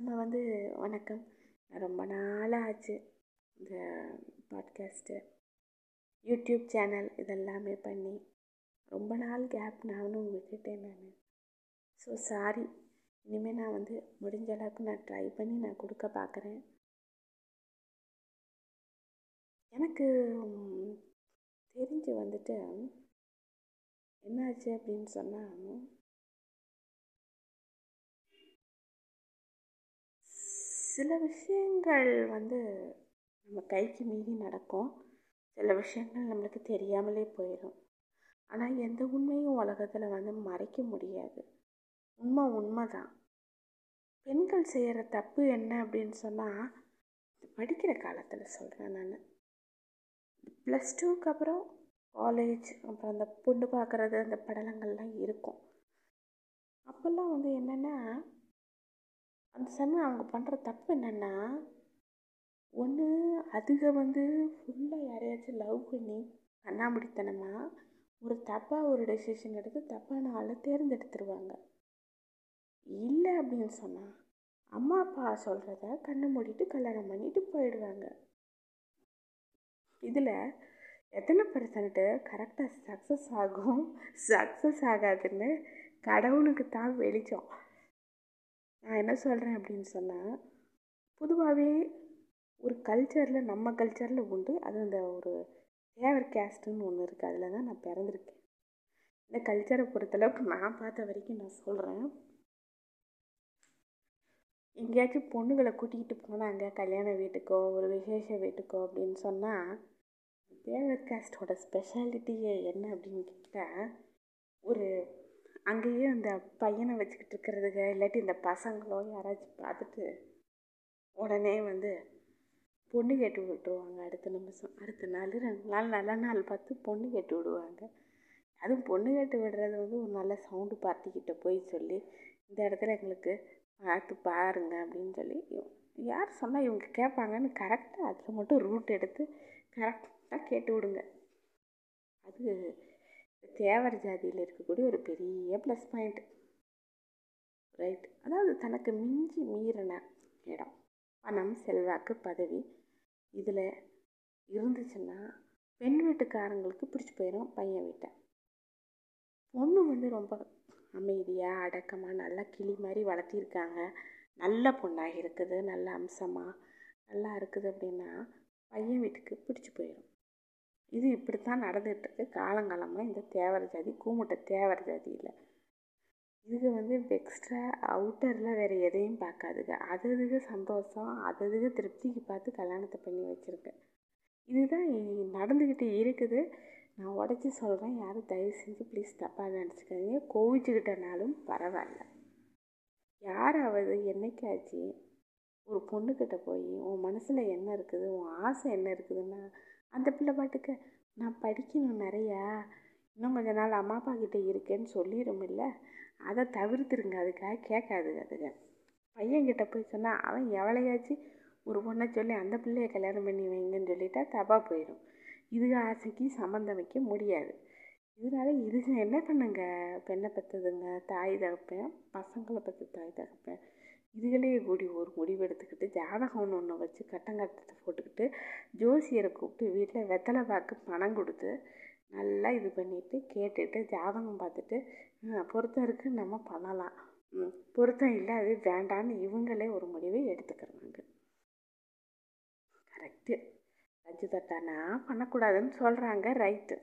நம்ம வந்து வணக்கம். ரொம்ப நாளாக ஆச்சு இந்த பாட்காஸ்ட்டு யூடியூப் சேனல் இதெல்லாமே பண்ணி. ரொம்ப நாள் கேப் நானும் விட்டுட்டேன் நான். ஸோ சாரி இனிமேல் நான் வந்து முடிஞ்ச அளவுக்கு நான் ட்ரை பண்ணி நான் கொடுக்க பார்க்குறேன் எனக்கு தெரிஞ்சு வந்துட்டு என்னாச்சு அப்படின்னு சொன்னால் சில விஷயங்கள் வந்து நம்ம கைக்கு மீறி நடக்கும். சில விஷயங்கள் நம்மளுக்கு தெரியாமலே போயிடும் ஆனால் எந்த உண்மையும் உலகத்தில் வந்து மறைக்க முடியாது. உண்மை உண்மை தான் பெண்கள் செய்கிற தப்பு என்ன அப்படின்னு சொன்னால் படிக்கிற காலத்தில் சொல்கிறேன் நான். ப்ளஸ் டூக்கு அப்புறம் காலேஜ் அப்புறம் அந்த பொண்ணு பார்க்குறது அந்த படலங்கள்லாம் இருக்கும். அப்போல்லாம் வந்து என்னென்னா அந்த சமயம் அவங்க பண்ணுற தப்பு என்னென்னா ஒன்று அதுக வந்து ஃபுல்லாக யாரையாச்சும் லவ் பண்ணி கண்ணாமூடித்தனமாக ஒரு தப்பாக ஒரு டெசிஷன் எடுத்து தப்பான ஆளை தேர்ந்தெடுத்துருவாங்க. இல்லை அப்படின்னு சொன்னால் அம்மா அப்பா சொல்கிறத கண்ணை மூடிட்டு கல்யாணம் பண்ணிட்டு போயிடுவாங்க. இதில் எத்தனை பர்சன்ட்டு கரெக்டாக சக்ஸஸ் ஆகும் சக்ஸஸ் ஆகாதுன்னு கடவுளுக்கு தான் வெளிச்சம். நான் என்ன சொல்கிறேன் அப்படின்னு சொன்னால் பொதுவாகவே ஒரு கல்ச்சரில் நம்ம கல்ச்சரில் உண்டு. அது அந்த ஒரு தேவர் கேஸ்ட்டுன்னு ஒன்று இருக்குது அதில் தான் நான் பிறந்திருக்கேன். இந்த கல்ச்சரை பொறுத்தளவுக்கு நான் பார்த்த வரைக்கும் நான் சொல்கிறேன் எங்கேயாச்சும் பொண்ணுகளை கூட்டிகிட்டு போனாங்க கல்யாண வீட்டுக்கோ ஒரு விசேஷ வீட்டுக்கோ அப்படின்னு சொன்னால் தேவர் கேஸ்டோட ஸ்பெஷாலிட்டியே என்ன அப்படின்னு கேட்டால் ஒரு அங்கேயே அந்த பையனை வச்சுக்கிட்டு இருக்கிறதுங்க இல்லாட்டி இந்த பசங்களோ யாராச்சும் பார்த்துட்டு உடனே வந்து பொண்ணு கேட்டு விட்டுருவாங்க அடுத்த நிமிஷம். அடுத்த நாள் ரெண்டு நாள் நல்ல நாள் பார்த்து பொண்ணு கேட்டு விடுவாங்க. அதுவும் பொண்ணு கேட்டு விடுறது வந்து ஒரு நல்ல சவுண்டு பார்ட்டிக்கிட்ட போய் சொல்லி இந்த இடத்துல எங்களுக்கு பார்த்து பாருங்க அப்படின்னு சொல்லி யார் சொன்னால் இவங்க கேட்பாங்கன்னு கரெக்டாக அதில் மட்டும் ரூட் எடுத்து கரெக்டாக கேட்டு விடுங்க. அது தேவர் ஜாதியில் இருக்கக்கூடிய ஒரு பெரிய ப்ளஸ் பாயிண்ட் ரைட் அதாவது தனக்கு மிஞ்சி மீறின இடம். பணம் செல்வாக்கு பதவி இதில் இருந்துச்சுன்னா பெண் வீட்டுக்காரங்களுக்கு பிடிச்சி போயிடும் பையன் வீட்டை. பொண்ணு வந்து ரொம்ப அமைதியாக அடக்கமாக நல்லா கிளி மாதிரி வளர்த்திருக்காங்க. நல்ல பொண்ணாக இருக்குது நல்ல அம்சமாக நல்லா இருக்குது அப்படின்னா பையன் வீட்டுக்கு பிடிச்சி போயிடும் இது இப்படித்தான் நடந்துகிட்ருக்கு காலங்காலமாக இந்த தேவர ஜாதி கூமுட்டை தேவர ஜாதியில். இதுக்கு வந்து எக்ஸ்ட்ரா அவுட்டரில் வேறு எதையும் பார்க்காதுங்க. அது அதுக்கு சந்தோஷம் அது அதுக திருப்திக்கு பார்த்து கல்யாணத்தை பண்ணி வச்சுருக்கேன் இதுதான் நடந்துக்கிட்டு இருக்குது. நான் உடச்சி சொல்கிறேன் யாரும் தயவு செஞ்சு ப்ளீஸ் தப்பாக நினச்சிக்காதீங்க. கோவிச்சுக்கிட்டனாலும் பரவாயில்ல. யாராவது என்னைக்காச்சு ஒரு பொண்ணுக்கிட்ட போய் உன் மனசில் என்ன இருக்குது? உன் ஆசை என்ன இருக்குதுன்னா அந்த பிள்ளை பாட்டுக்கு நான் படிக்கணும் நிறையா. இன்னும் கொஞ்ச நாள் அம்மா அப்பா கிட்டே இருக்கேன்னு சொல்லிடுமில்ல அதை தவிர்த்துருங்க. அதுக்காக கேட்காதுங்க அதுங்க. பையன்கிட்ட போய் சொன்னால் அவன் எவளையாச்சும் ஒரு பொண்ணை சொல்லி அந்த பிள்ளைய கல்யாணம் பண்ணி வைங்கன்னு சொல்லிட்டா தப்பாக போயிடும். இதுக ஆசைக்கு சம்மந்தம் வைக்க முடியாது. இதனால இதுங்க என்ன பண்ணுங்க? பெண்ணை பெற்றதுங்க தாய் தகப்பேன். பசங்களை பெற்ற தாய் தகப்பேன். இதுகளே கூடி ஒரு முடிவு எடுத்துக்கிட்டு ஜாதகம் ஒன்று வச்சு கட்டங்கட்டத்தை போட்டுக்கிட்டு ஜோசியரை கூப்பிட்டு வீட்டில் வெத்தலை பாக்கு பணம் கொடுத்து நல்லா இது பண்ணிவிட்டு கேட்டுட்டு ஜாதகம் பார்த்துட்டு பொருத்தம் இருக்குது நம்ம பண்ணலாம். பொருத்தம் இல்லை அது வேண்டான்னு இவங்களே ஒரு முடிவை எடுத்துக்கிறாங்க. கரெக்டு ரஜ்ஜு தட்டானா பண்ணக்கூடாதுன்னு சொல்கிறாங்க ரைட்டு.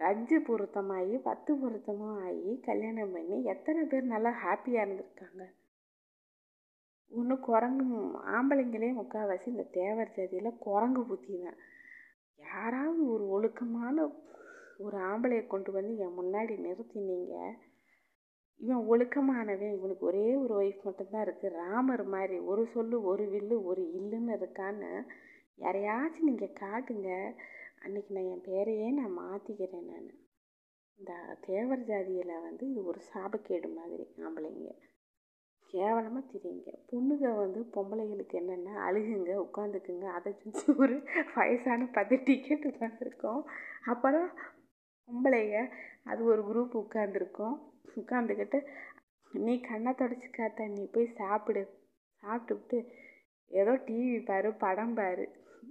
ரஜ்ஜு பொருத்தமாகி பத்து பொருத்தமும் ஆகி கல்யாணம் பண்ணி எத்தனை பேர் நல்லா ஹாப்பியாக இருந்திருக்காங்க? ஒன்று குரங்கு ஆம்பளைங்களே முக்கால்வாசி இந்த தேவர் ஜாதியில் குரங்கு புத்தி தான் யாராவது ஒரு ஒழுக்கமான ஒரு ஆம்பளையை கொண்டு வந்து என் முன்னாடி நிறுத்தினீங்க. இவன் ஒழுக்கமானவன் இவனுக்கு ஒரே ஒரு ஒய்ஃப் மட்டும்தான் இருக்குது ராமர் மாதிரி ஒரு சொல்லு ஒரு வில்லு ஒரு இல்லுன்னு இருக்கான்னு யாரையாச்சும் நீங்கள் காட்டுங்க. அன்னைக்கு நான் என் பேரையே நான் மாற்றிக்கிறேன் நான். இந்த தேவர் ஜாதியில் வந்து இது ஒரு சாபக்கேடு மாதிரி ஆம்பளைங்க. கேவலமாக தெரியுங்க பொண்ணுங்க வந்து பொம்பளைகளுக்கு என்னென்னா அழுகுங்க உட்காந்துக்குங்க. அதை செஞ்சு ஒரு வயசான பத்து டிக்கெட் உட்காந்துருக்கோம் அப்புறம் பொம்பளைங்க அது ஒரு குரூப் உட்காந்துருக்கோம் உட்காந்துக்கிட்டு நீ கண்ணை தொடச்சி நீ போய் சாப்பிடு. சாப்பிட்டுவிட்டு ஏதோ டிவி பாரு படம் பாரு.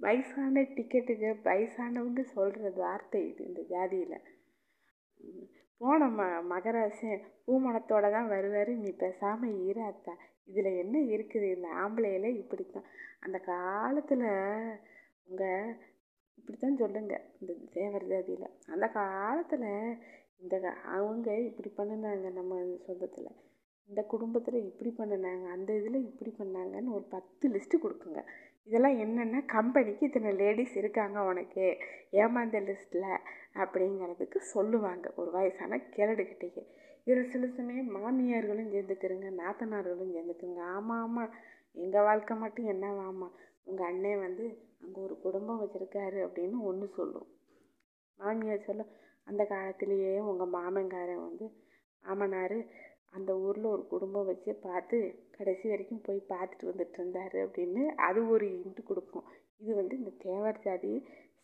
வயசான டிக்கெட்டுக்கு வயசானவங்க சொல்கிற வார்த்தை இது இந்த ஜாதியில். போன ம மகராசன் பூமணத்தோட தான் வருவார். நீ பேசாமல் இராத்தா இதில் என்ன இருக்குது? இந்த ஆம்பளையில இப்படி தான் அந்த காலத்தில் உங்கள் இப்படி தான் சொல்லுங்க. இந்த தேவர் ஜாதியில். அந்த காலத்தில் இந்த அவங்க இப்படி பண்ணினாங்க நம்ம சொந்தத்தில். இந்த குடும்பத்தில் இப்படி பண்ணினாங்க அந்த இதில் இப்படி பண்ணாங்கன்னு ஒரு பத்து லிஸ்ட்டு கொடுக்குங்க. இதெல்லாம் என்னென்னா கம்பெனிக்கு இத்தனை லேடிஸ் இருக்காங்க உனக்கு? ஏமாந்த லிஸ்ட்டில் அப்படிங்கிறதுக்கு சொல்லுவாங்க. ஒரு வயசான கிழடுக்கிட்டேயே இதில் சில சமயம் மாமியார்களும் சேர்ந்துக்கிறங்க நாத்தனார்களும் சேர்ந்துக்கிறங்க ஆமாம் ஆமாம் எங்கள் வாழ்க்கை மட்டும் என்னவாமா உங்கள் அண்ணன் வந்து அங்கே ஒரு குடும்பம் வச்சுருக்காரு அப்படின்னு ஒன்று சொல்லும். மாமியார் சொல்ல அந்த காலத்திலேயே உங்கள் மாமன்காரன் வந்து மாமனார் அந்த ஊரில் ஒரு குடும்பம் வச்சு பார்த்து கடைசி வரைக்கும் போய் பார்த்துட்டு வந்துட்டு இருந்தார் அப்படின்னு அது ஒரு இன்ட்டு கொடுக்கும். இது வந்து இந்த தேவர் ஜாதி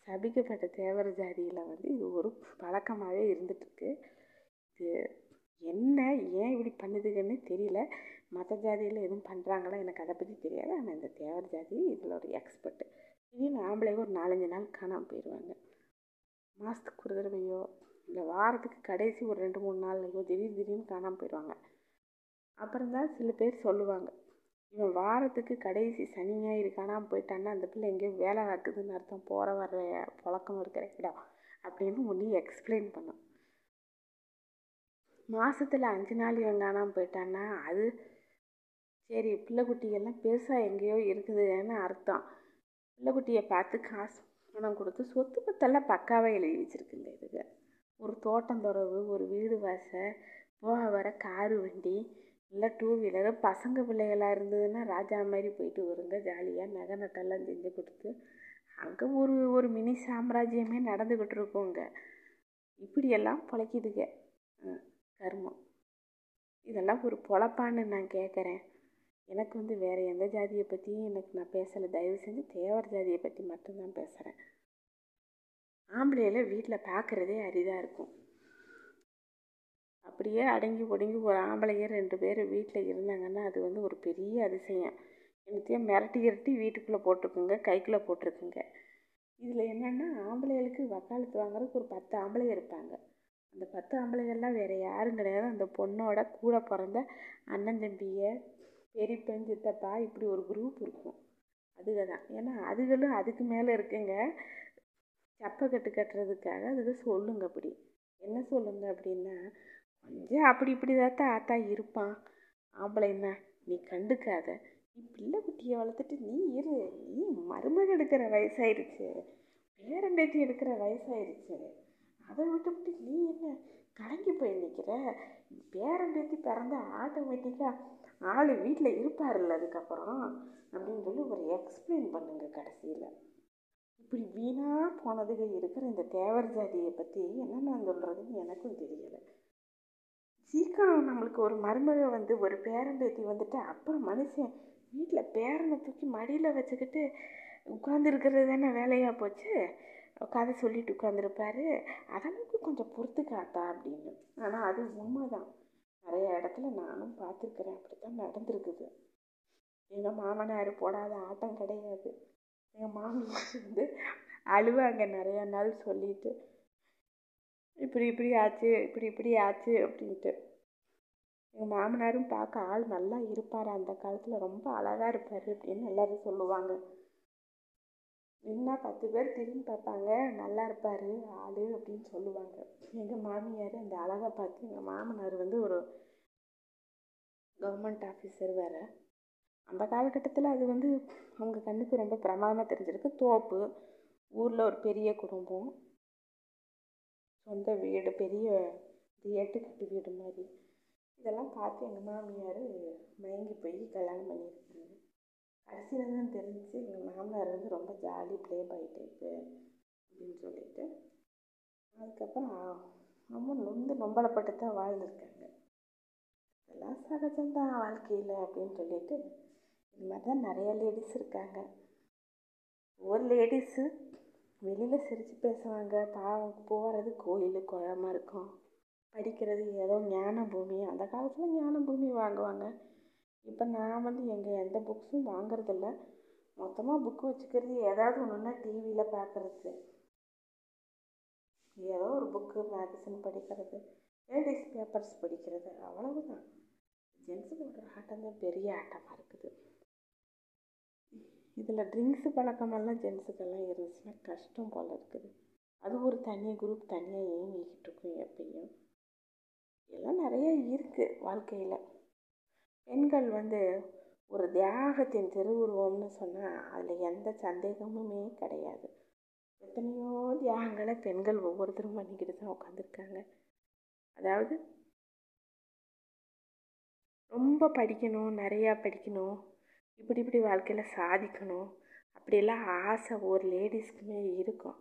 சபிக்கப்பட்ட தேவர் ஜாதியில் வந்து இது ஒரு பழக்கமாகவே இருந்துகிட்ருக்கு இது என்ன ஏன் இப்படி பண்ணுதுங்கன்னு தெரியல. மற்ற ஜாதியில் எதுவும் பண்ணுறாங்களா எனக்கு அதை பற்றி தெரியாது. ஆனால் இந்த தேவர் ஜாதி இதில் ஒரு எக்ஸ்பர்ட்டு திடீர்னு ஆம்பளைங்க ஒரு நாலஞ்சு நாள் காணாமல் போயிடுவாங்க மாதத்துக்கு ஒரு தடவையோ இந்த வாரத்துக்கு கடைசி ஒரு ரெண்டு மூணு நாள்லையோ திடீர் திடீர்னு காணாமல் போயிடுவாங்க அப்புறம் தான் சில பேர் சொல்லுவாங்க இவன் வாரத்துக்கு கடைசி சனி ஞாயிறு காணாமல் போயிட்டான்னா அந்த பிள்ளை எங்கேயோ வேலை ஆக்குதுன்னு அர்த்தம் போகிற வர்ற புழக்கம் இருக்கிற இடம் அப்படின்னு ஒன்று எக்ஸ்பிளைன் பண்ணும். மாதத்தில் அஞ்சு நாள் இவன் காணாமல் போயிட்டான்னா அது சரி பிள்ளைக்குட்டியெல்லாம் பெருசாக எங்கேயோ இருக்குதுன்னு அர்த்தம். பிள்ளைக்குட்டியை பார்த்து காசு பணம் கொடுத்து சொத்து பத்தெல்லாம் பக்காவாக எழுதி வச்சுருக்குங்க இதுக்கு. ஒரு தோட்டம் ஒரு வீடு வாசல் போக வர காரு வண்டி இல்லை டூ வீலரு பசங்க பிள்ளைகளாக இருந்ததுன்னா ராஜா மாதிரி போயிட்டு வருங்க ஜாலியாக நகை நட்டெல்லாம் செஞ்சு கொடுத்து. அங்கே ஒரு ஒரு மினி சாம்ராஜ்யமே நடந்துக்கிட்டு இருக்கோங்க. இப்படியெல்லாம் பிழைக்குதுங்க கர்மம். இதெல்லாம் ஒரு பொழப்பான்னு நான் கேட்குறேன் எனக்கு வந்து வேறு எந்த ஜாதியை பற்றியும் எனக்கு நான் பேசலை. தயவு செஞ்சு தேவர் ஜாதியை பற்றி மட்டும்தான் பேசுகிறேன் ஆம்பளையில் வீட்டில் பார்க்குறதே அரிதாக இருக்கும். அப்படியே அடங்கி ஒடுங்கி ஒரு ஆம்பளையே ரெண்டு பேர் வீட்டில் இருந்தாங்கன்னா அது வந்து ஒரு பெரிய அதிசயம். என்னத்தையும் மிரட்டி இரட்டி வீட்டுக்குள்ளே போட்டிருக்குங்க கைக்குள்ளே போட்டிருக்குங்க. இதில் என்னென்னா ஆம்பளைகளுக்கு வக்காலத்து வாங்குறதுக்கு ஒரு பத்து ஆம்பளை இருப்பாங்க. அந்த பத்து ஆம்பளைகள்லாம் வேறு யாரும் கிடையாது. அந்த பொண்ணோட கூட பிறந்த அண்ணன் தம்பிய பெரியப்பன் சித்தப்பா இப்படி ஒரு குரூப் இருக்கும். அதுக தான் ஏன்னா அதுகளும் அதுக்கு மேலே இருக்குங்க. சப்பக்கட்டு கட்டுறதுக்காக அதுக்கு சொல்லுங்க அப்படி. என்ன சொல்லுங்க அப்படின்னா கொஞ்சம் அப்படி இப்படி தான் ஆத்தா இருப்பான். ஆம்பளைன்னா நீ கண்டுக்காத. நீ பிள்ளை குட்டியை வளர்த்துட்டு நீ இரு. நீ மருமக எடுக்கிற வயசாயிருச்சு. பேரம்பேத்தி எடுக்கிற வயசாயிருச்சு. அதை விட்டுவிட்டு நீ என்ன கலங்கி போய் நிற்கிற பேரம்பேத்தி பிறந்த ஆட்டோமேட்டிக்காக ஆள் வீட்டில் இருப்பார்ல அதுக்கப்புறம்? அப்படின்னு சொல்லி ஒரு எக்ஸ்பிளைன் பண்ணுங்க கடைசியில். இப்படி வீணாக போனதுக இருக்கிற இந்த தேவர் ஜாதியை பற்றி என்னென்ன சொல்கிறதுன்னு எனக்கும் தெரியலை. சீக்கிரம் நம்மளுக்கு ஒரு மருமக வந்து ஒரு பேரம்பேத்தி வந்துட்டு அப்புறம் மனுஷன் வீட்டில் பேரனை தூக்கி மடியில் வச்சுக்கிட்டு உட்காந்துருக்கிறது தானே வேலையாக போச்சு? கதை சொல்லிட்டு உட்காந்துருப்பாரு அதளவுக்கு கொஞ்சம் பொறுத்து காத்தா அப்படின்னு. ஆனால் அது உண்மை தான் நிறைய இடத்துல நானும் பார்த்துருக்குறேன். அப்படி தான் நடந்திருக்குது. எங்கள் மாமனார் போடாத ஆட்டம் கிடையாது. எங்கள் மாமியார் வந்து அழுவாங்க நிறையா நாள் சொல்லிட்டு. இப்படி இப்படி ஆச்சு இப்படி இப்படி ஆச்சு அப்படின்ட்டு. எங்கள் மாமனாரும் பார்க்க ஆள் நல்லா இருப்பார். அந்த காலத்தில் ரொம்ப அழகாக இருப்பார் அப்படின்னு எல்லோரும் சொல்லுவாங்க. நின்னா பத்து பேர் திரும்பி பார்ப்பாங்க. நல்லா இருப்பார் ஆள் அப்படின்னு சொல்லுவாங்க. எங்கள் மாமியார் அந்த அழகை பார்த்து எங்கள் மாமனார் வந்து ஒரு கவர்மெண்ட் ஆஃபீஸர் வேறு. அந்த காலகட்டத்தில் அது வந்து அவங்க கண்ணுக்கு ரொம்ப பிரமாதமாக தெரிஞ்சிருக்கு. தோப்பு ஊரில் ஒரு பெரிய குடும்பம் சொந்த வீடு பெரிய ஏட்டுக்கட்டு வீடு மாதிரி. இதெல்லாம் பார்த்து எங்கள் மாமியார் மயங்கி போய் கல்யாணம் பண்ணியிருக்காங்க கடைசியில் தான் தெரிஞ்சு எங்கள் மாமனார் வந்து ரொம்ப ஜாலி ப்ளே பாய் டைப்பு அப்படின்னு சொல்லிட்டு அதுக்கப்புறம் ரொம்ப நொந்து நொம்பலப்பட்டு தான் வாழ்ந்துருக்காங்க. இதெல்லாம் சகஜம்தான் வாழ்க்கையில் அப்படின்னு சொல்லிட்டு இது மாதிரி தான் நிறையா லேடிஸ் இருக்காங்க. ஒரு லேடிஸு வெளியில் சிரித்து பேசுவாங்க. பாவம் போகிறது கோயில் குழமா இருக்கும். படிக்கிறது ஏதோ ஞான பூமி அந்த காலத்தில் ஞான பூமி வாங்குவாங்க. இப்போ நான் வந்து எங்கள் எந்த புக்ஸும் வாங்குறதில்ல. மொத்தமாக புக்கு வச்சுக்கிறது ஏதாவது ஒன்றுனா டிவியில் பார்க்குறது ஏதோ ஒரு புக்கு மேகசின் படிக்கிறது. லேடிஸ் பேப்பர்ஸ் படிக்கிறது. அவ்வளவுதான். ஒரு ஆட்டம் தான் பெரிய ஆட்டமாக இருக்குது. இதில் ட்ரிங்க்ஸு பழக்கமெல்லாம் ஜென்ஸுக்கெல்லாம் இருந்துச்சுன்னா கஷ்டம் போல் இருக்குது. அது ஒரு தனி குரூப் தனியாக இயங்கிக்கிட்டு இருக்கும் எப்பயும். எல்லாம் நிறைய இருக்குது வாழ்க்கையில். பெண்கள் வந்து ஒரு தியாகத்தின் திருவுருவம்னு சொன்னால் அதில் எந்த சந்தேகமுமே கிடையாது. எத்தனையோ தியாகங்களை பெண்கள் ஒவ்வொருத்தரும் பண்ணிக்கிட்டு தான் உட்காந்துருக்காங்க அதாவது ரொம்ப படிக்கணும் நிறையா படிக்கணும் இப்படி இப்படி வாழ்க்கையில் சாதிக்கணும். அப்படியெல்லாம் ஆசை ஒரு லேடிஸ்க்குமே இருக்கும்.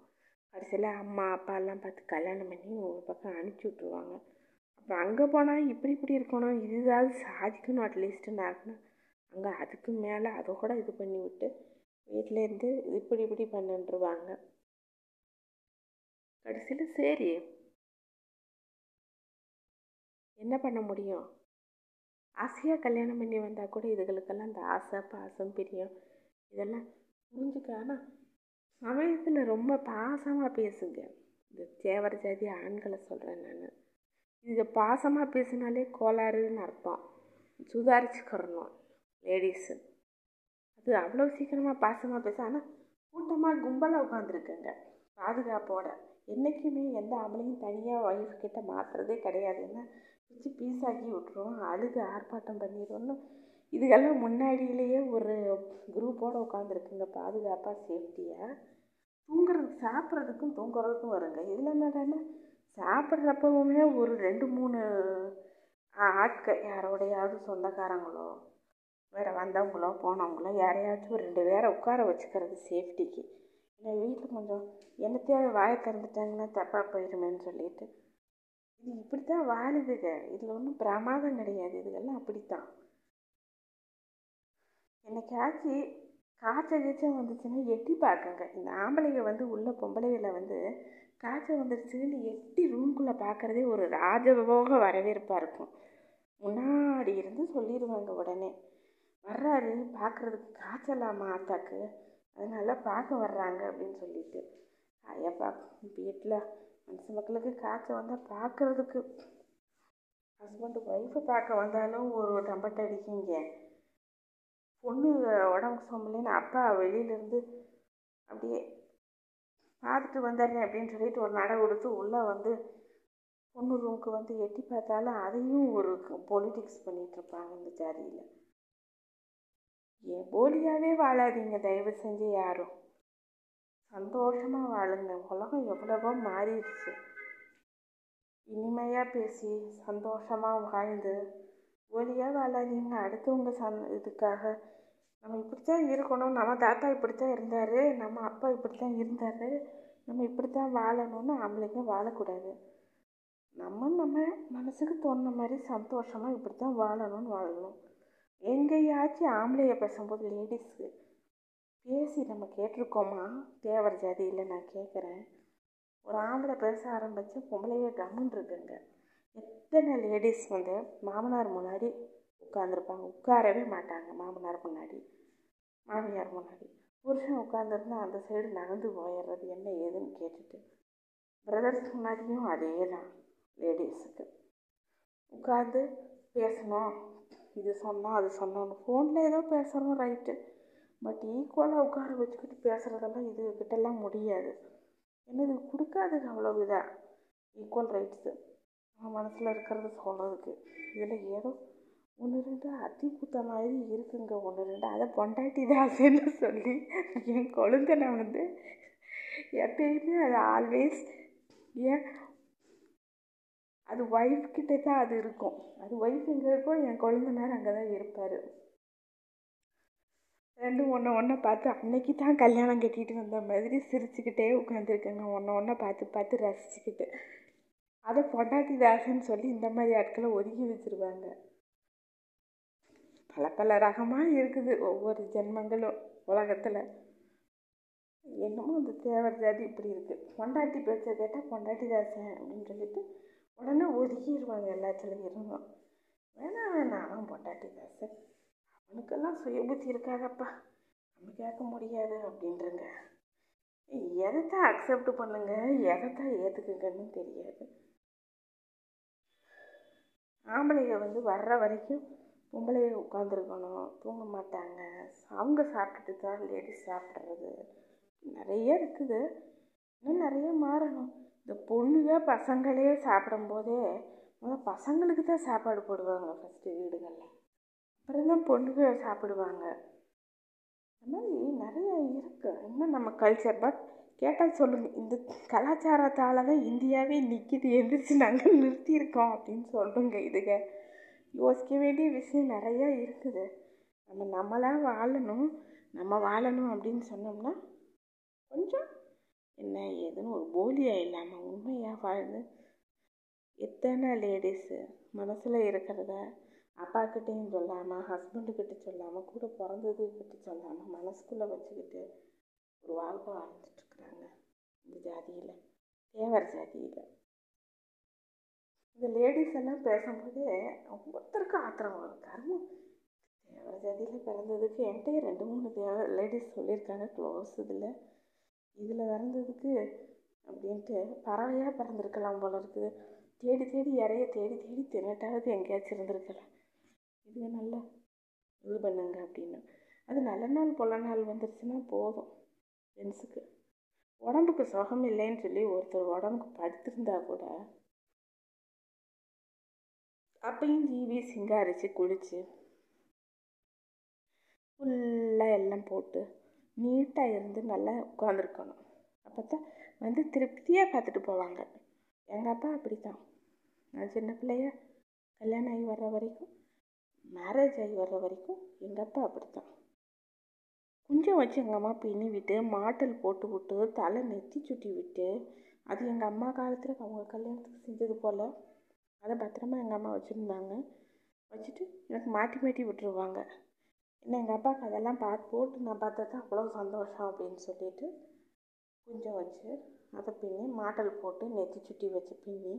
கடைசியில் அம்மா அப்பாலாம் பார்த்து கல்யாணம் பண்ணி ஒரு பக்கம் அனுப்பிச்சி விட்ருவாங்க அப்போ அங்கே போனால் இப்படி இப்படி இருக்கணும். இதுதாவது சாதிக்கணும் அட்லீஸ்ட்டுன்னு ஆகணும். அங்கே அதுக்கு மேலே அதை கூட இது பண்ணி விட்டு வீட்டிலேருந்து இப்படி இப்படி பண்ணுருவாங்க கடைசியில் சரி. என்ன பண்ண முடியும்? ஆசையாக கல்யாணம் பண்ணி வந்தால் கூட இதுகளுக்கெல்லாம் இந்த ஆசை பாசம் பிரியம் இதெல்லாம் புரிஞ்சுக்க ஆனால் சமயத்தில் ரொம்ப பாசமாக பேசுங்க. இந்த தேவர ஜாதி ஆண்களை சொல்கிறேன் நான். இது பாசமாக பேசினாலே கோளாறுன்னு அர்த்தம். சுதாரிச்சுக்கிறணும் லேடிஸு அது அவ்வளோ சீக்கிரமாக பாசமாக பேச ஆனால் கூட்டமாக கும்பலாக உட்காந்துருக்குங்க பாதுகாப்போட. என்றைக்குமே எந்த ஆம்பளையும் தனியாக ஒய்ஃப் கிட்ட மாற்றுறதே கிடையாது என்ன பீஸாக்கி விட்ருவோம் அழுது ஆர்ப்பாட்டம் பண்ணிடுவோம்னு இதுக்கெல்லாம் முன்னாடியிலேயே ஒரு குரூப்போடு உட்காந்துருக்குங்க பாதுகாப்பாக சேஃப்டியாக தூங்குறதுக்கு சாப்பிட்றதுக்கும் தூங்குறதுக்கும் வருங்க. இதில் என்னடான்னா சாப்பிட்றப்பவுமே ஒரு ரெண்டு மூணு ஆட்கள் யாரோடையாவது சொந்தக்காரங்களோ வேறு வந்தவங்களோ போனவங்களோ யாரையாச்சும் ஒரு ரெண்டு பேரை உட்கார வச்சுக்கிறது சேஃப்டிக்கு. ஏன்னா வீட்டில் கொஞ்சம் என்னத்தையாவது வாயை திறந்துட்டாங்கன்னா தப்பாக போயிருமேன்னு சொல்லிட்டு இது இப்படி தான் வாழுதுங்க இதில் ஒன்றும் பிரமாதம் கிடையாது. இதுகெல்லாம் அப்படித்தான். என்னைக்காச்சு காய்ச்சல் கீச்சல் வந்துச்சுன்னா எட்டி பார்க்குங்க. இந்த ஆம்பளைங்க வந்து உள்ள பொம்பளைகளை வந்து காய்ச்சல் வந்துருச்சுன்னு எட்டி ரூம்குள்ளே பார்க்குறதே ஒரு ராஜபோக வரவேற்பாக இருக்கும். முன்னாடி இருந்து சொல்லிடுவாங்க உடனே. வர்றாரு பார்க்குறதுக்கு காய்ச்சலாமா ஆத்தாக்கு? அதனால பார்க்க வர்றாங்க அப்படின்னு சொல்லிட்டு. ஐயப்பா வீட்டில் மனுஷ மக்களுக்கு காய்ச்சல் வந்தால் பார்க்குறதுக்கு ஹஸ்பண்டு ஒய்ஃபை பார்க்க வந்தாலும் ஒரு டம்பட்டை அடிக்கிங்க. பொண்ணு உடம்புக்கு சொம்பலேன்னு அப்பா வெளியிலேருந்து அப்படியே பார்த்துட்டு வந்தாருனே அப்படின்னு சொல்லிட்டு ஒரு நடை கொடுத்து உள்ளே வந்து பொண்ணு ரூமுக்கு வந்து எட்டி பார்த்தாலும் அதையும் ஒரு பொலிட்டிக்ஸ் பண்ணிகிட்ருப்பாங்க இந்த ஜாதியில். ஏன் போலியாகவே வாழாதீங்க தயவு செஞ்சு யாரும். சந்தோஷமாக வாழுங்க. உலகம் எவ்வளவோ மாறிடுச்சு. இனிமையாக பேசி சந்தோஷமாக வாழ்ந்து ஒளியாக வாழாதீங்க அடுத்தவங்க சந் இதுக்காக நம்ம இப்படித்தான் இருக்கணும். நம்ம தாத்தா இப்படித்தான் இருந்தார். நம்ம அப்பா இப்படித்தான் இருந்தார். நம்ம இப்படித்தான் வாழணும்னு ஆம்பளைங்க வாழக்கூடாது. நம்ம நம்ம மனசுக்கு தோணுன மாதிரி சந்தோஷமாக இப்படி தான் வாழணும்னு வாழணும் எங்கேயாச்சும் ஆம்பளைய பேசும்போது லேடிஸு பேசி நம்ம கேட்டிருக்கோமா? தேவர் ஜாதியில் நான் கேட்குறேன் ஒரு ஆம்பளை பேச ஆரம்பித்து பொம்பளையே கம்முன்னு இருக்குங்க. எத்தனை லேடிஸ் வந்து மாமனார் முன்னாடி உட்காந்துருப்பாங்க உட்காரவே மாட்டாங்க மாமனார் முன்னாடி. மாமியார் முன்னாடி. புருஷன் உட்காந்துருந்தா அந்த சைடு நகர்ந்து போயிடுறது என்ன ஏதுன்னு கேட்டுட்டு. பிரதர்ஸ் முன்னாடியும் அதே தான் லேடிஸுக்கு உட்காந்து பேசணும். இது சொன்னோம் அது சொன்னோன்னு. ஃபோனில் ஏதோ பேசுகிறோம் ரைட்டு பட் ஈக்குவலாக உட்கார வச்சுக்கிட்டு பேசுகிறதெல்லாம் இது கிட்டலாம் முடியாது. என்னது கொடுக்காதுங்க அவ்வளோ இதாக ஈக்குவல் ரைட்ஸு நம்ம மனசில் இருக்கிறத சொல்கிறதுக்கு இதில் ஏதோ ஒன்று ரெண்டு அத்தி குத்த மாதிரி இருக்குங்க ஒன்று ரெண்டு. அதை பொண்டாட்டி தாசன்னு சொல்லி என் கொழுந்தனை வந்து எப்பயுமே அது ஆல்வேஸ் ஏன்? அது ஒய்ஃப் கிட்டே தான் அது இருக்கும். அது ஒய்ஃப் எங்கே இருக்கோ என் கொழுந்தனார் அங்கே தான் இருப்பார். ரெண்டும் ஒன்று ஒன்றை பார்த்து அன்னைக்கு தான் கல்யாணம் கட்டிகிட்டு வந்த மாதிரி சிரிச்சுக்கிட்டே உட்காந்துருக்கேங்க ஒன்று ஒன்றை பார்த்து பார்த்து ரசிச்சுக்கிட்டு. அதை பொண்டாட்டி தாசன்னு சொல்லி இந்த மாதிரி ஆட்களை ஒதுக்கி வச்சுருவாங்க. பல பல ரகமாக இருக்குது ஒவ்வொரு ஜென்மங்களும் உலகத்தில். என்னமோ அந்த தேவர் ஜாதி இப்படி இருக்குது பொண்டாட்டி பேச்சை கேட்டால் பொண்டாட்டி தாசன் அப்படின்னு சொல்லிட்டு உடனே ஒதுக்கிடுவாங்க எல்லாத்துலேயும் இருந்தோம் வேணாம் வேணாம் அவன் பொண்டாட்டி தாசன் அவனுக்கெல்லாம் சுய புத்தி இருக்காதப்பா. நம்ம கேட்க முடியாது அப்படின்றங்க. எதைத்தான் அக்செப்ட் பண்ணுங்க? எதைத்தான் ஏற்றுக்குங்கன்னு தெரியாது. ஆம்பளைங்க வந்து வர்ற வரைக்கும் பொம்பளைய உட்காந்துருக்கணும் தூங்க மாட்டாங்க. அவங்க சாப்பிட்டுட்டு தான் லேடிஸ் சாப்பிட்றது. நிறைய இருக்குது. இன்னும் நிறைய மாறணும். இந்த பொண்ணுங்க பசங்களே சாப்பிடும்போதே முதல்ல பசங்களுக்கு தான் சாப்பாடு போடுவாங்க ஃபஸ்ட்டு வீடுகளில். அப்புறம் தான் பொண்ணுங்க சாப்பிடுவாங்க. அது மாதிரி நிறைய இருக்குது இன்னும் நம்ம கல்ச்சர் பட் கேட்டால் சொல்லுங்கள் இந்த கலாச்சாரத்தால் தான் இந்தியாவே நிற்கிது எந்திரிச்சு நாங்கள் நிறுத்தியிருக்கோம் அப்படின்னு சொல்லுங்க இதுங்க யோசிக்க வேண்டிய விஷயம் நிறையா இருக்குது. நம்ம நம்மளாக வாழணும் நம்ம வாழணும் அப்படின்னு சொன்னோம்னா கொஞ்சம் என்ன ஏதுன்னு ஒரு போலியாக இல்லாமல் உண்மையாக வாழ்ந்து எத்தனை லேடிஸு மனசில் இருக்கிறத அப்பாக்கிட்டேயும் சொல்லாமல் ஹஸ்பண்டுக்கிட்ட சொல்லாமல் கூட பிறந்ததுக்கிட்ட சொல்லாமல் மனசுக்குள்ளே வச்சுக்கிட்டு ஒரு வாழ்க்கை வாழ்ந்துட்டுருக்குறாங்க இந்த ஜாதியில். தேவர் ஜாதியில். இந்த லேடிஸ் எல்லாம் பேசும்போது ஒவ்வொருத்தருக்கும் ஆத்திரம் வரும் கர்மம் தேவர் ஜாதியில் பிறந்ததுக்கு என்கிட்டயே ரெண்டு மூணு தேவ லேடிஸ் சொல்லியிருக்காங்க க்ளோஸ் இதில். இதில் பிறந்ததுக்கு அப்படின்ட்டு பறவையாக பிறந்திருக்கலாம் போல இருக்குது. தேடி தேடி இறைய தேடி தேடி திரட்டாவது எங்கேயாச்சும் இருந்திருக்கலாம். இது நல்லா இது பண்ணுங்க அப்படின்னு. அது நல்ல நாள் பொல நாள் வந்துருச்சுன்னா போதும் ஃப்ரெண்ட்ஸுக்கு உடம்புக்கு சுகம் இல்லைன்னு சொல்லி ஒருத்தர் உடம்புக்கு படுத்திருந்தா கூட அப்பையும் ஜீவி சிங்காரிச்சு குளிச்சு ஃபுல்லாக எல்லாம் போட்டு நீட்டாக இருந்து நல்லா உட்காந்துருக்கணும் அப்போ தான் வந்து திருப்தியாக பார்த்துட்டு போவாங்க. எங்கள் அப்பா அப்படி தான் நான் சின்ன பிள்ளைய கல்யாணம் ஆகி வர்ற வரைக்கும் மேரேஜ் ஆகி வர்ற வரைக்கும் எங்கள் அப்பா அப்படி தான் குஞ்சம் வச்சு எங்கள் அம்மா பின்னி விட்டு மாட்டல் போட்டு விட்டு தலை நெத்தி சுட்டி விட்டு அது எங்கள் அம்மா காலத்தில் அவங்க கல்யாணத்துக்கு செஞ்சது போல் அதை பத்திரமா எங்கள் அம்மா வச்சுருந்தாங்க. வச்சுட்டு எனக்கு மாட்டி மாட்டி விட்டுருவாங்க. என்ன எங்கள் அப்பாவுக்கு அதெல்லாம் பார்த்து போட்டு நான் பார்த்தா அவ்வளோ சந்தோஷம் அப்படின்னு சொல்லிட்டு குஞ்சம் வச்சு அதை பின்னி மாட்டல் போட்டு நெத்தி சுட்டி வச்சு பின்னி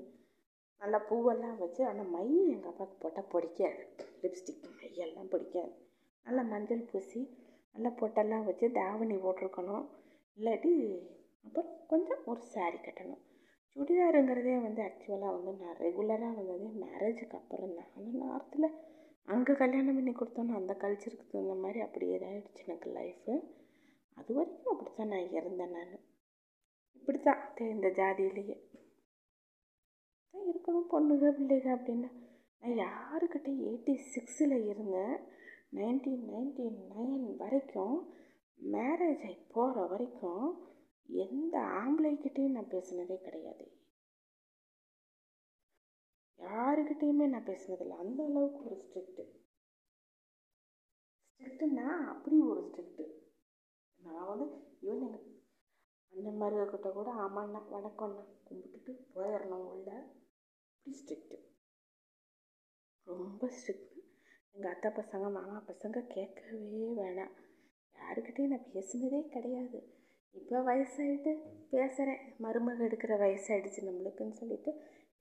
நல்லா பூவெல்லாம் வச்சு ஆனால் மை எங்கள் அப்பாவுக்கு போட்டால் பிடிக்காது. லிப்ஸ்டிக் மையெல்லாம் பிடிக்காது. நல்லா மஞ்சள் பூசி நல்லா பொட்டெல்லாம் வச்சு தாவணி போட்டிருக்கணும். இல்லாட்டி அப்புறம் கொஞ்சம் ஒரு சாரீ கட்டணும். சுடிதாருங்கிறதே வந்து ஆக்சுவலாக வந்து நான் ரெகுலராக வந்தது மேரேஜுக்கு அப்புறம் தான். ஆனால் நார்த்தில் அங்கே கல்யாணம் பண்ணி கொடுத்தோன்னு அந்த கல்ச்சருக்கு தகுந்த மாதிரி அப்படி இதாகிடுச்சு எனக்கு லைஃபு அது வரைக்கும் அப்படி தான் நான் இருந்தேன் நான். இப்படி தான் இந்த ஜாதியிலேயே. தான் இருக்கணும் பொண்ணுங்க பிள்ளைங்க அப்படின்னு. நான் யாருக்கிட்ட எயிட்டி சிக்ஸில் இருந்தேன். நைன்டீன் நைன்டி நைன் வரைக்கும் மேரேஜ் ஆகி போகிற வரைக்கும் எந்த ஆம்பளைக்கிட்டேயும் நான் பேசினதே கிடையாது. யாருக்கிட்டேயுமே நான் பேசினதில்லை அந்த அளவுக்கு ஒரு ஸ்ட்ரிக்ட்டு ஸ்ட்ரிக்ட்டுன்னா அப்படி ஒரு ஸ்ட்ரிக்ட்டு நான் வந்து ஈவன் எங்கள் அண்ணன் மாதிரிக்கிட்ட கூட ஆமாண்ணா வணக்கம்ண்ணா கும்பிட்டுட்டு போயிடணும் உள்ள. அப்படி ஸ்ட்ரிக்ட்டு ரொம்ப ஸ்ட்ரிக்ட் எங்கள் அத்தை பசங்க மாமா பசங்க கேட்கவே வேணாம். யாருக்கிட்டையும் நான் பேசினதே கிடையாது. இப்போ வயசாகிட்டு பேசுகிறேன் மருமக எடுக்கிற வயசாகிடுச்சு நம்மளுக்குன்னு சொல்லிட்டு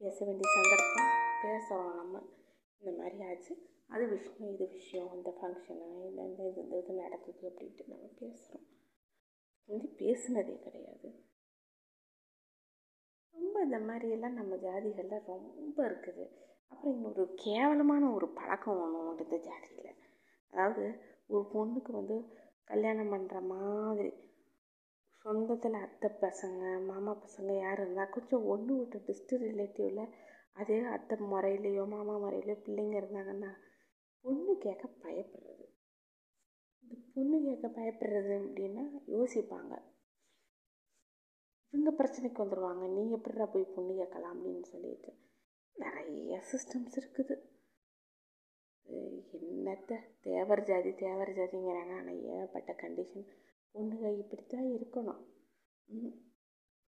பேச வேண்டிய சந்தர்ப்பம் பேசுகிறோம் நம்ம. இந்த மாதிரி ஆச்சு. அது விஷயம் இது விஷயம். இந்த ஃபங்க்ஷனு இல்லை இந்த இது இது நடக்குது அப்படின்ட்டு நம்ம பேசுகிறோம் வந்து பேசுனதே கிடையாது. ரொம்ப இந்த மாதிரியெல்லாம் நம்ம ஜாதிகளில் ரொம்ப இருக்குது. அப்புறம் இன்னொரு கேவலமான ஒரு பழக்கம் ஒன்று உண்டு இந்த ஜாதியில். அதாவது ஒரு பொண்ணுக்கு வந்து கல்யாணம் பண்ணுற மாதிரி சொந்தத்தில் அத்தை பசங்க மாமா பசங்க யார் இருந்தால் கொஞ்சம் ஒன்று விட்டு டிஸ்ட் ரிலேட்டிவில் அதே அத்தை முறையிலையோ மாமா முறையிலையோ பிள்ளைங்க இருந்தாங்கன்னா பொண்ணு கேட்க பயப்படுறது. இந்த பொண்ணு கேட்க பயப்படுறது அப்படின்னா யோசிப்பாங்க. இவங்க பிரச்சனைக்கு வந்துடுவாங்க நீ எப்படிடா போய் பொண்ணு கேட்கலாம் அப்படின்னு சொல்லிட்டு. நிறைய சிஸ்டம்ஸ் இருக்குது. என்னத்த? தேவர் ஜாதி தேவர் ஜாதிங்கிறாங்க. ஆனால் ஏகப்பட்ட கண்டிஷன் பொண்ணுங்க இப்படித்தான் இருக்கணும்.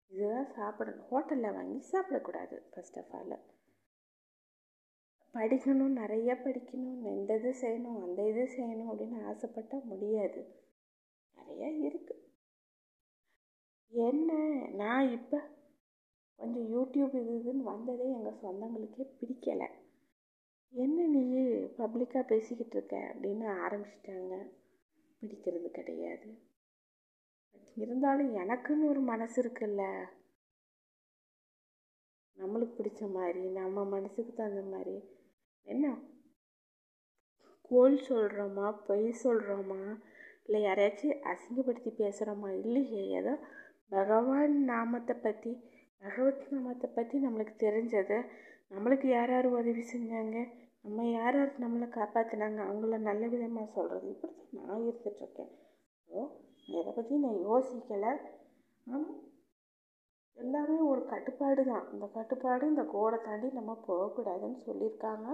இதுதான் சாப்பிடணும். ஹோட்டலில் வாங்கி சாப்பிடக்கூடாது ஃபர்ஸ்ட் ஆஃப் ஆல் படிக்கணும் நிறைய படிக்கணும் இந்த இது செய்யணும் அந்த இது செய்யணும் அப்படின்னு ஆசைப்பட்டால் முடியாது. நிறையா இருக்குது என்ன? நான் இப்போ கொஞ்சம் யூடியூப் இது இதுன்னு வந்ததே எங்கள் சொந்தங்களுக்கே பிடிக்கலை. என்ன நீ பப்ளிக்காக பேசிக்கிட்டு இருக்க அப்படின்னு ஆரம்பிச்சிட்டாங்க. பிடிக்கிறது கிடையாது. இருந்தாலும் எனக்குன்னு ஒரு மனசு இருக்குல்ல. நம்மளுக்கு பிடிச்ச மாதிரி நம்ம மனசுக்கு தகுந்த மாதிரி என்ன? கோல் சொல்கிறோமா பொய் சொல்கிறோமா இல்லை யாரையாச்சும் அசிங்கப்படுத்தி பேசுகிறோமா இல்லையே ஏதோ பகவான் நாமத்தை பற்றி பகவத் நாமத்தை பற்றி நம்மளுக்கு தெரிஞ்சதை. நம்மளுக்கு யார் யார் உதவி செஞ்சாங்க? நம்ம யார் யார் நம்மளை காப்பாற்றினாங்க அவங்கள நல்ல விதமாக சொல்கிறது இப்படி தான் நான் இருந்துகிட்ருக்கேன். ஸோ இதை பற்றி நான் யோசிக்கலை? ஆனால் எல்லாமே ஒரு கட்டுப்பாடு தான் இந்த கட்டுப்பாடு இந்த கோடை தாண்டி நம்ம போகக்கூடாதுன்னு சொல்லியிருக்காங்க.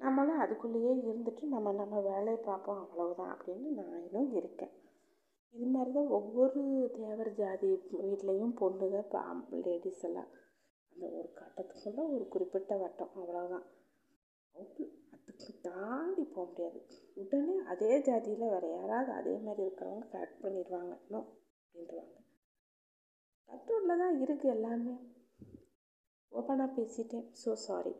நம்மளும் அதுக்குள்ளேயே இருந்துட்டு நம்ம நம்ம வேலையை பார்ப்போம் அவ்வளவுதான் அப்படின்னு நான் இன்னும் இருக்கேன். இது மாதிரி தான் ஒவ்வொரு தேவர் ஜாதி வீட்லேயும் பொண்ணுங்க பாம் லேடிஸ் எல்லாம். அந்த ஒரு கட்டத்துக்குள்ள ஒரு குறிப்பிட்ட வட்டம் அவ்வளோதான் அதுக்கு தாண்டி போக முடியாது. உடனே அதே ஜாதியில் வேறு யாராவது அதே மாதிரி இருக்கிறவங்க கரெக்ட் பண்ணிடுவாங்க. இன்னும் அப்படின்ட்டுருவாங்க கட்டூரில் தான் இருக்குது எல்லாமே. ஓப்பனாக பேசிட்டேன். So sorry